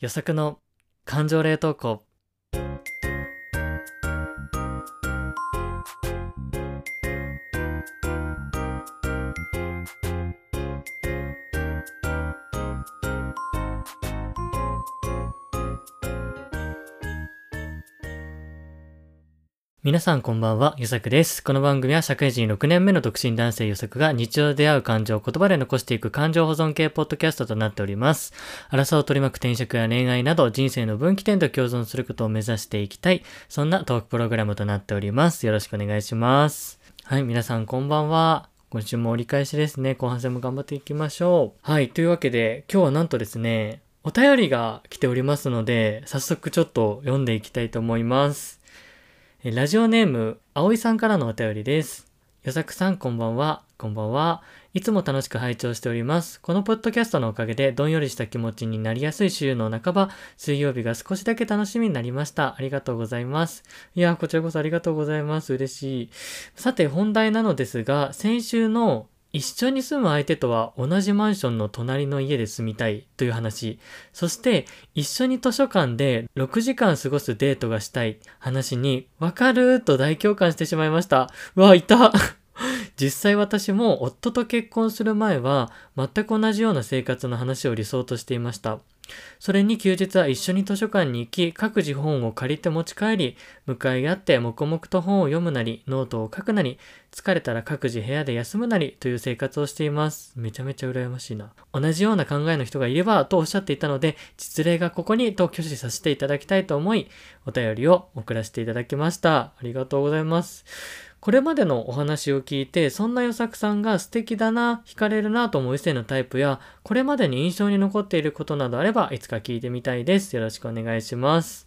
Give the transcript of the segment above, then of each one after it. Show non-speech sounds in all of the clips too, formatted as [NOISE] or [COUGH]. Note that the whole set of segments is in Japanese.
予測の感情冷凍庫。皆さんこんばんは、ゆさくです。この番組は社会人6年目の独身男性ゆさくが日常で出会う感情を言葉で残していく感情保存系ポッドキャストとなっております。荒さを取り巻く転職や恋愛など人生の分岐点と共存することを目指していきたい、そんなトークプログラムとなっております。よろしくお願いします。はい、皆さんこんばんは。今週も折り返しですね。後半戦も頑張っていきましょう。はい、というわけで今日はなんとですね、お便りが来ておりますので、早速ちょっと読んでいきたいと思います。ラジオネーム、葵さんからのお便りです。よさくさん、こんばんは。こんばんは。いつも楽しく拝聴しております。このポッドキャストのおかげで、どんよりした気持ちになりやすい週の半ば、水曜日が少しだけ楽しみになりました。ありがとうございます。いや、こちらこそありがとうございます。嬉しい。さて、本題なのですが、先週の一緒に住む相手とは同じマンションの隣の家で住みたいという話。そして、一緒に図書館で6時間過ごすデートがしたい話に、わかると大共感してしまいました。うわ、いた実際私も夫と結婚する前は全く同じような生活の話を理想としていました。それに休日は一緒に図書館に行き、各自本を借りて持ち帰り、向かい合って黙々と本を読むなり、ノートを書くなり、疲れたら各自部屋で休むなりという生活をしています。めちゃめちゃ羨ましいな。同じような考えの人がいればとおっしゃっていたので、実例がここにと挙手させていただきたいと思い、お便りを送らせていただきました。ありがとうございます。これまでのお話を聞いて、そんな与作さんが素敵だな、惹かれるなと思う異性のタイプや、これまでに印象に残っていることなどあれば、いつか聞いてみたいです。よろしくお願いします。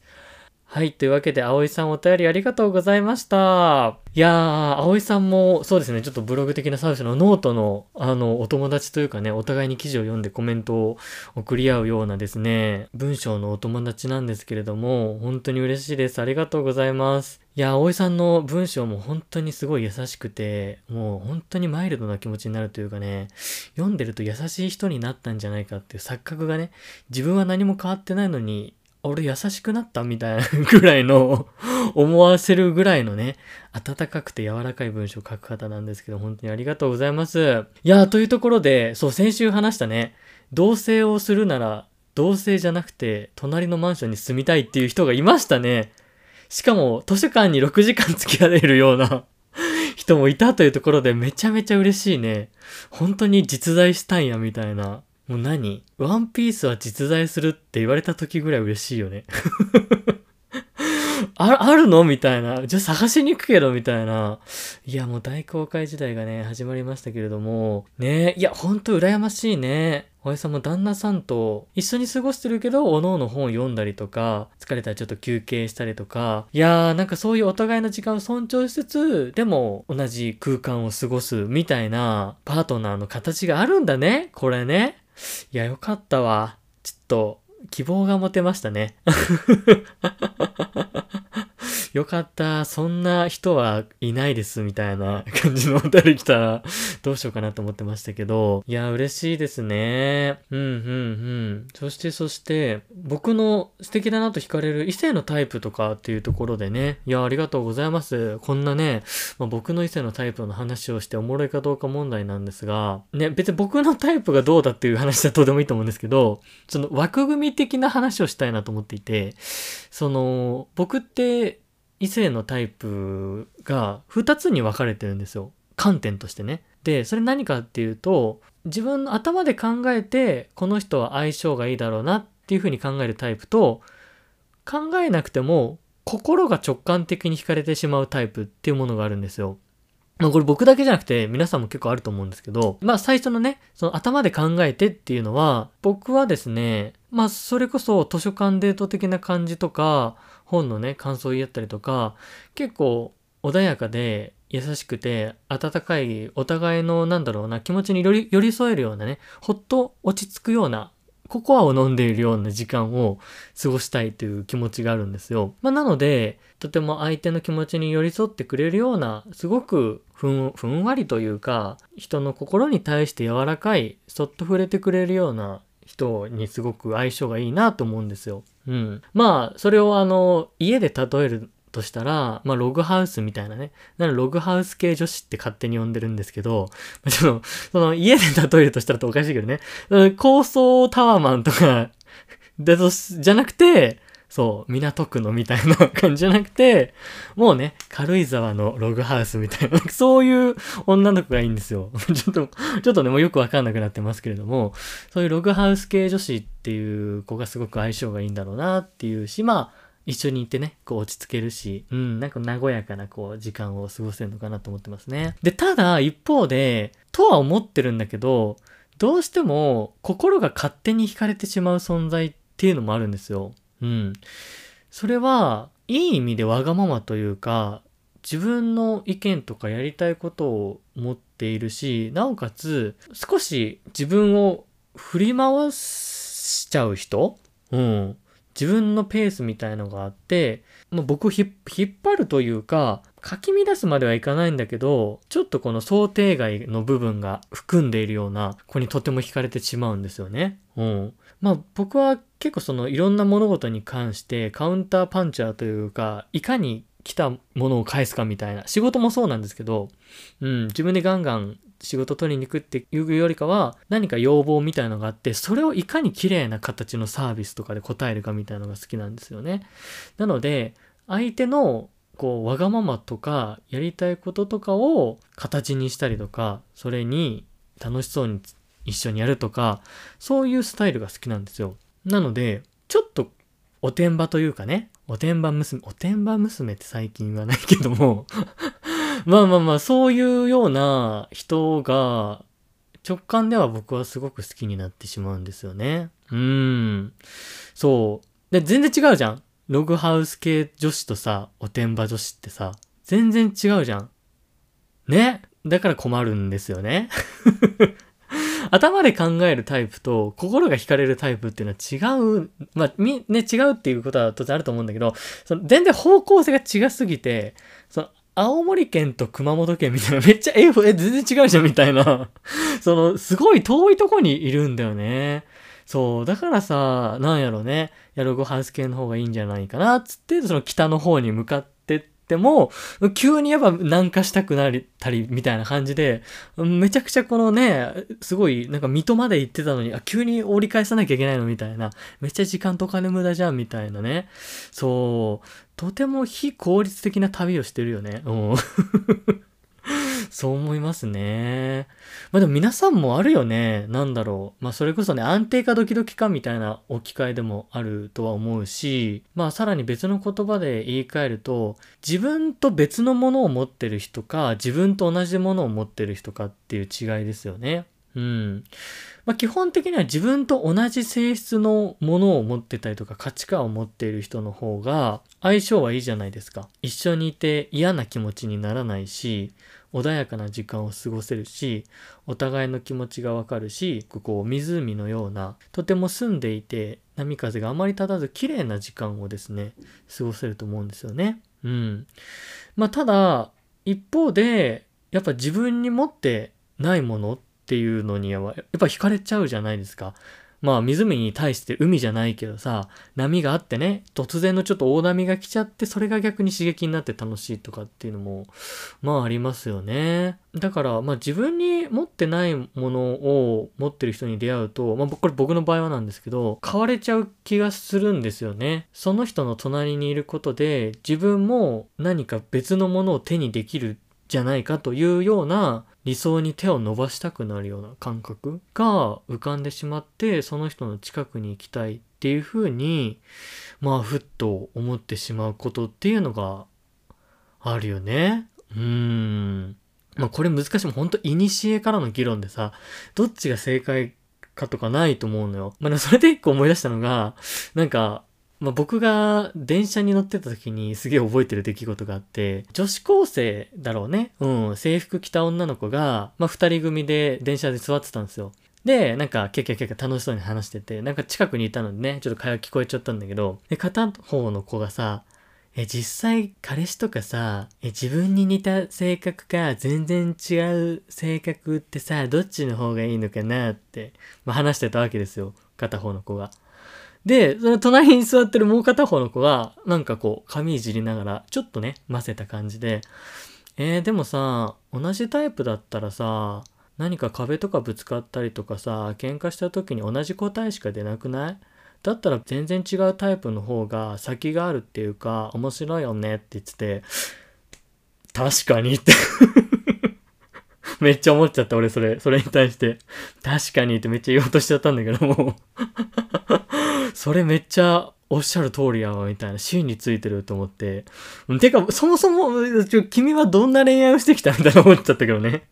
はい。というわけで、葵さんお便りありがとうございました。いやー、葵さんも、そうですね、ちょっとブログ的なサービスのノートの、あの、お友達というかね、お互いに記事を読んでコメントを送り合うようなですね、文章のお友達なんですけれども、本当に嬉しいです。ありがとうございます。いや、葵さんの文章も本当にすごい優しくて、もう本当にマイルドな気持ちになるというかね、読んでると優しい人になったんじゃないかっていう錯覚がね、自分は何も変わってないのに、俺優しくなったみたいなぐらいの思わせるぐらいのね、温かくて柔らかい文章を書く方なんですけど、本当にありがとうございます。いやー、というところで、そう、先週話したね、同棲をするなら、同棲じゃなくて、隣のマンションに住みたいっていう人がいましたね。しかも、図書館に6時間付き合えるような [LAUGHS] 人もいたというところで、めちゃめちゃ嬉しいね。本当に実在したんや、みたいな。もう何？ワンピースは実在するって言われた時ぐらい嬉しいよね。ああるの？みたいな。じゃあ探しに行くけど、みたいな。いや、もう大公開時代がね、始まりましたけれども。ねいや、ほんと羨ましいね。おやさんも旦那さんと一緒に過ごしてるけど、おのおの本読んだりとか、疲れたらちょっと休憩したりとか。いやー、なんかそういうお互いの時間を尊重しつつ、でも同じ空間を過ごすみたいなパートナーの形があるんだね。これね。いや、よかったわ。ちょっと、希望が持てましたね。[LAUGHS] よかった。そんな人はいないです。みたいな [LAUGHS] 感じのお便り来たら、どうしようかなと思ってましたけど。いや、嬉しいですね。うん、うん、うん。そして、そして、僕の素敵だなと惹かれる異性のタイプとかっていうところでね。いや、ありがとうございます。こんなね、まあ、僕の異性のタイプの話をしておもろいかどうか問題なんですが、ね、別に僕のタイプがどうだっていう話はどうでもいいと思うんですけど、その枠組み的な話をしたいなと思っていて、その、僕って異性のタイプが2つに分かれてるんですよ。観点としてね。で、それ何かっていうと、自分の頭で考えて、この人は相性がいいだろうなっていうふうに考えるタイプと、考えなくても心が直感的に惹かれてしまうタイプっていうものがあるんですよ。まあこれ僕だけじゃなくて皆さんも結構あると思うんですけど、まあ最初のね、その頭で考えてっていうのは、僕はですね、まあそれこそ図書館デート的な感じとか、本のね、感想を言い合ったりとか、結構穏やかで優しくて温かいお互いのなんだろうな気持ちに寄り添えるようなね、ほっと落ち着くようなココアを飲んでいるような時間を過ごしたいという気持ちがあるんですよ。まあ、なので、とても相手の気持ちに寄り添ってくれるような、すごくふんふんわりというか、人の心に対して柔らかい、そっと触れてくれるような人にすごく相性がいいなと思うんですよ。うん。まあ、それをあの、家で例えるとしたら、まあ、ログハウスみたいなね。なのログハウス系女子って勝手に呼んでるんですけど、ちょっと、その、家で例えるとしたらとおかしいけどね。高層タワーマンとか、[LAUGHS] だと、じゃなくて、そう、港区のみたいな感じじゃなくて、もうね、軽井沢のログハウスみたいな、[LAUGHS] そういう女の子がいいんですよ。[LAUGHS] ちょっと、ちょっとね、もうよくわかんなくなってますけれども、そういうログハウス系女子っていう子がすごく相性がいいんだろうなっていうし、まあ、一緒にいてね、こう落ち着けるし、うん、なんか和やかなこう時間を過ごせるのかなと思ってますね。で、ただ一方で、とは思ってるんだけど、どうしても心が勝手に惹かれてしまう存在っていうのもあるんですよ。うん。それは、いい意味でわがままというか、自分の意見とかやりたいことを持っているし、なおかつ、少し自分を振り回しちゃう人うん。自分のペースみたいのがあって、まあ、僕引っ張るというか、かき乱すまではいかないんだけど、ちょっとこの想定外の部分が含んでいるような子にとても惹かれてしまうんですよね。うん。まあ僕は結構そのいろんな物事に関してカウンターパンチャーというか、いかに来たものを返すかみたいな、仕事もそうなんですけど、うん、自分でガンガン仕事取りに行くっていうよりかは、何か要望みたいのがあって、それをいかに綺麗な形のサービスとかで答えるかみたいなのが好きなんですよね。なので、相手のこう、わがままとか、やりたいこととかを形にしたりとか、それに楽しそうに一緒にやるとか、そういうスタイルが好きなんですよ。なので、ちょっとおてんばというかね、おてんば娘、おてんば娘って最近はないけども [LAUGHS] まあまあまあ、そういうような人が、直感では僕はすごく好きになってしまうんですよね。うん。そう。で、全然違うじゃん。ログハウス系女子とさ、おてんば女子ってさ、全然違うじゃん。ね？だから困るんですよね。[LAUGHS] 頭で考えるタイプと心が惹かれるタイプっていうのは違う、まあ、み、ね、違うっていうことは当然あると思うんだけど、その全然方向性が違すぎて、その青森県と熊本県みたいな、めっちゃ、え、え、全然違うじゃんみたいな、その、すごい遠いとこにいるんだよね。そう、だからさ、なんやろね、ヤロゴハウス系の方がいいんじゃないかな、つって、その北の方に向かってっても、急にやっぱ南下したくなったり、みたいな感じで、めちゃくちゃこのね、すごい、なんか水戸まで行ってたのに、あ、急に折り返さなきゃいけないのみたいな、めっちゃ時間と金無駄じゃん、みたいなね。そう、とても非効率的な旅をしてるよね。うん。そう思いますね。まあでも皆さんもあるよね。なんだろう。まあそれこそね、安定かドキドキかみたいな置き換えでもあるとは思うし、まあさらに別の言葉で言い換えると、自分と別のものを持ってる人か、自分と同じものを持ってる人かっていう違いですよね。うん。まあ、基本的には自分と同じ性質のものを持ってたりとか価値観を持っている人の方が相性はいいじゃないですか。一緒にいて嫌な気持ちにならないし、穏やかな時間を過ごせるし、お互いの気持ちがわかるし、こう湖のような、とても澄んでいて波風があまり立たず綺麗な時間をですね、過ごせると思うんですよね。うん。まあただ、一方で、やっぱ自分に持ってないものっていうのには、やっぱ惹かれちゃうじゃないですか。まあ湖に対して海じゃないけどさ、波があってね、突然のちょっと大波が来ちゃって、それが逆に刺激になって楽しいとかっていうのも、まあありますよね。だから、まあ自分に持ってないものを持ってる人に出会うと、まあこれ僕の場合はなんですけど、変われちゃう気がするんですよね。その人の隣にいることで、自分も何か別のものを手にできるじゃないかというような理想に手を伸ばしたくなるような感覚が浮かんでしまって、その人の近くに行きたいっていうふうに、まあ、ふっと思ってしまうことっていうのがあるよね。うーん。まあ、これ難しい。もん、ほんと、古からの議論でさ、どっちが正解かとかないと思うのよ。まあ、それで一個思い出したのが、なんか、まあ、僕が電車に乗ってた時にすげえ覚えてる出来事があって、女子高生だろうね。うん、制服着た女の子が、まあ、二人組で電車で座ってたんですよ。で、なんか、ケャケャケャケ楽しそうに話してて、なんか近くにいたのにね、ちょっと会話聞こえちゃったんだけど、で、片方の子がさ、え、実際彼氏とかさ、え、自分に似た性格か全然違う性格ってさ、どっちの方がいいのかなって、まあ、話してたわけですよ。片方の子が。で、その隣に座ってるもう片方の子が、なんかこう、髪いじりながら、ちょっとね、混ぜた感じで、えー、でもさ、同じタイプだったらさ、何か壁とかぶつかったりとかさ、喧嘩した時に同じ答えしか出なくない？だったら全然違うタイプの方が先があるっていうか、面白いよねって言ってて、確かにって。[LAUGHS] めっちゃ思っちゃった俺それ、それに対して。確かにってめっちゃ言おうとしちゃったんだけども。それめっちゃおっしゃる通りやわ、みたいな。シーンについてると思って。てか、そもそも、君はどんな恋愛をしてきた？んだろう思っちゃったけどね。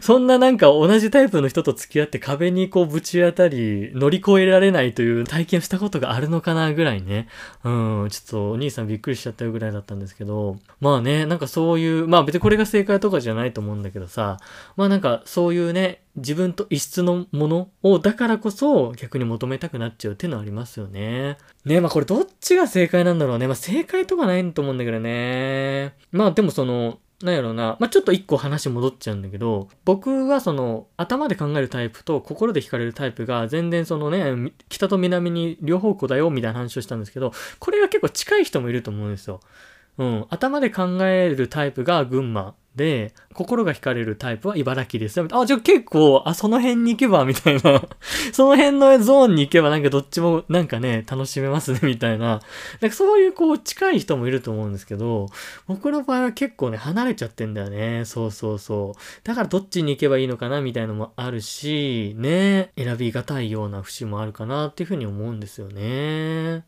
そんななんか同じタイプの人と付き合って壁にこうぶち当たり乗り越えられないという体験したことがあるのかなぐらいね。うん、ちょっとお兄さんびっくりしちゃったぐらいだったんですけど、まあね、なんかそういう、まあ別にこれが正解とかじゃないと思うんだけどさ、まあなんかそういうね、自分と異質のものをだからこそ逆に求めたくなっちゃうっていうのはありますよね。ねまあこれどっちが正解なんだろうね。まあ正解とかないと思うんだけどね。まあでもその、なんやろうな。まあ、ちょっと一個話戻っちゃうんだけど、僕はその、頭で考えるタイプと心で惹かれるタイプが全然そのね、北と南に両方向だよみたいな話をしたんですけど、これが結構近い人もいると思うんですよ。うん。頭で考えるタイプが群馬。で、心が惹かれるタイプは茨城ですよ。あ、じゃあ結構、あ、その辺に行けば、みたいな。[LAUGHS] その辺のゾーンに行けばなんかどっちもなんかね、楽しめますね、みたいな。なんかそういうこう近い人もいると思うんですけど、僕の場合は結構ね、離れちゃってんだよね。そうそうそう。だからどっちに行けばいいのかな、みたいなのもあるし、ね、選びがたいような節もあるかなっていうふうに思うんですよね。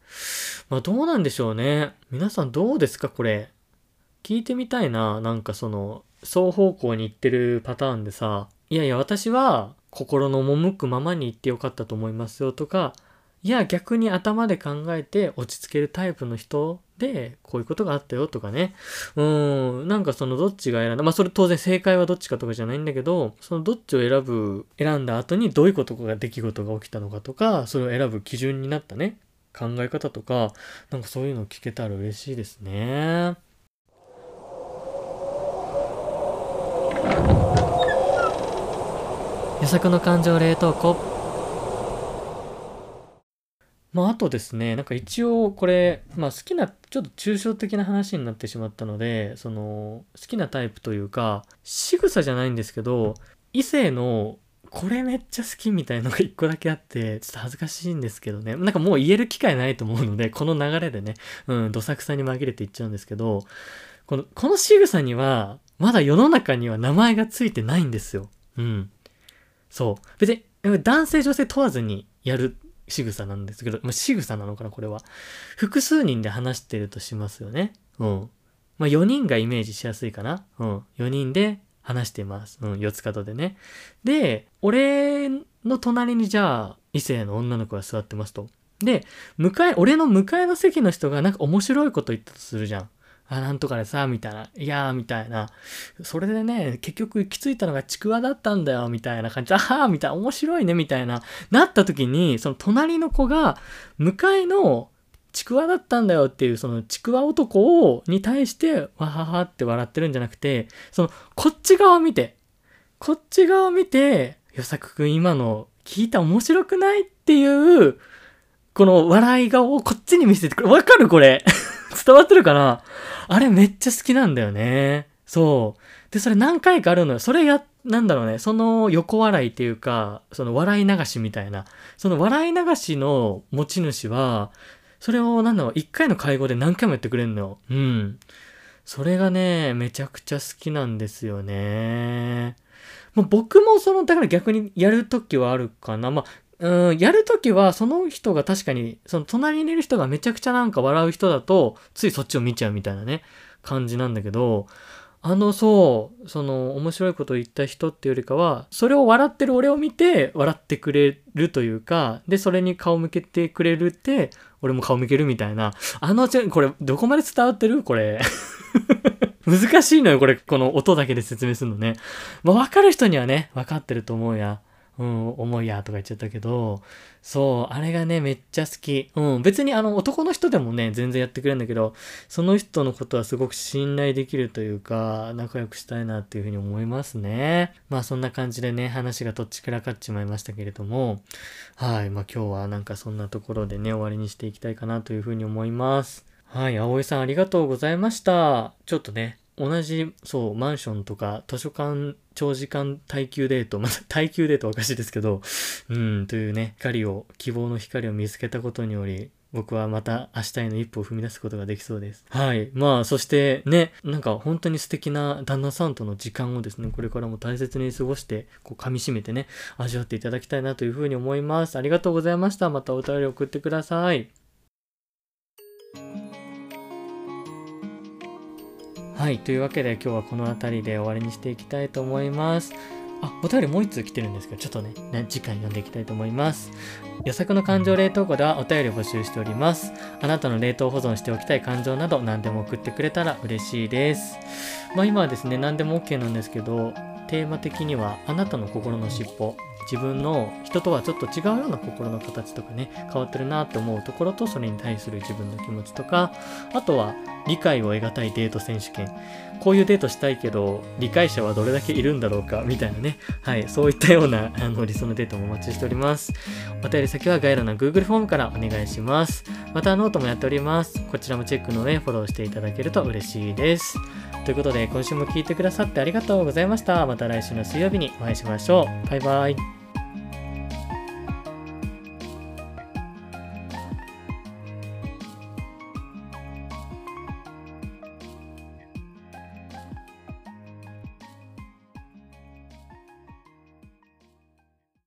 まあどうなんでしょうね。皆さんどうですか、これ。聞いてみたいな。なんかその、双方向に行ってるパターンでさ、いやいや、私は心の赴くままに行ってよかったと思いますよとか、いや、逆に頭で考えて落ち着けるタイプの人で、こういうことがあったよとかね。うん、なんかそのどっちが選んだ。まあそれ当然正解はどっちかとかじゃないんだけど、そのどっちを選ぶ、選んだ後にどういうことが、出来事が起きたのかとか、それを選ぶ基準になったね、考え方とか、なんかそういうの聞けたら嬉しいですね。予測の感情冷凍庫まああとですねなんか一応これまあ好きなちょっと抽象的な話になってしまったのでその好きなタイプというか仕草じゃないんですけど異性のこれめっちゃ好きみたいのが一個だけあって、ちょっと恥ずかしいんですけどね。なんかもう言える機会ないと思うので、この流れでね、うん、どさくさに紛れていっちゃうんですけど、この、この仕草には、まだ世の中には名前がついてないんですよ。うん。そう。別に、男性女性問わずにやる仕草なんですけど、まあ、仕草なのかな、これは。複数人で話してるとしますよね。うん。まあ、4人がイメージしやすいかな。うん。4人で話してます。うん、四つ角でね。で、俺の隣にじゃあ、異性の女の子が座ってますと。で、向かい、俺の向かいの席の人がなんか面白いこと言ったとするじゃん。あ、なんとかでさ、みたいな、いやー、みたいな。それでね、結局行き着いたのがちくわだったんだよ、みたいな感じで、あー、みたいな、面白いね、みたいな、なった時に、その隣の子が、向かいのちくわだったんだよっていう、そのちくわ男を、に対して、わははって笑ってるんじゃなくて、その、こっち側見て、こっち側見て、よさくくん今の聞いた面白くない？っていう、この笑い顔をこっちに見せてくれ。わかるこれ。伝わってるかな？あれめっちゃ好きなんだよね。そう。で、それ何回かあるのよ。それや、なんだろうね。その横笑いっていうか、その笑い流しみたいな。その笑い流しの持ち主は、それをなんだろう、一回の会合で何回もやってくれんのよ。うん。それがね、めちゃくちゃ好きなんですよね。もう僕もその、だから逆にやるときはあるかな。まあ、うん、やるときは、その人が確かに、その隣にいる人がめちゃくちゃなんか笑う人だと、ついそっちを見ちゃうみたいなね、感じなんだけど、あの、そう、その、面白いことを言った人っていうよりかは、それを笑ってる俺を見て、笑ってくれるというか、で、それに顔向けてくれるって、俺も顔向けるみたいな。あの、これ、どこまで伝わってるこれ。[LAUGHS] 難しいのよ、これ、この音だけで説明するのね。まあ、わかる人にはね、わかってると思うや。うん、思いやとか言っちゃったけど、そう、あれがね、めっちゃ好き。うん、別にあの男の人でもね、全然やってくれるんだけど、その人のことはすごく信頼できるというか、仲良くしたいなっていうふうに思いますね。まあそんな感じでね、話がどっちからかっちまいましたけれども、はい、まあ今日はなんかそんなところでね、終わりにしていきたいかなというふうに思います。はい、葵さんありがとうございました。ちょっとね、同じ、そう、マンションとか図書館長時間耐久デート、また [LAUGHS] 耐久デートはおかしいですけど、うん、というね、光を、希望の光を見つけたことにより、僕はまた明日への一歩を踏み出すことができそうです。はい。まあ、そしてね、なんか本当に素敵な旦那さんとの時間をですね、これからも大切に過ごして、こう噛み締めてね、味わっていただきたいなというふうに思います。ありがとうございました。またお便り送ってください。はい。というわけで今日はこの辺りで終わりにしていきたいと思います。あ、お便りもう一通来てるんですけど、ちょっとね、ね次回読んでいきたいと思います。予測の感情冷凍庫ではお便り募集しております。あなたの冷凍保存しておきたい感情など何でも送ってくれたら嬉しいです。まあ今はですね、何でも OK なんですけど、テーマ的にはあなたの心の尻尾自分の人とはちょっと違うような心の形とかね変わってるなって思うところとそれに対する自分の気持ちとかあとは理解を得難いデート選手権。こういうデートしたいけど理解者はどれだけいるんだろうかみたいなね。はいそういったようなあの理想のデートもお待ちしております。お便り先は概要欄の Google フォームからお願いします。またノートもやっております。こちらもチェックの上フォローしていただけると嬉しいです。ということで今週も聴いてくださってありがとうございました。また来週の水曜日にお会いしましょう。バイバイ。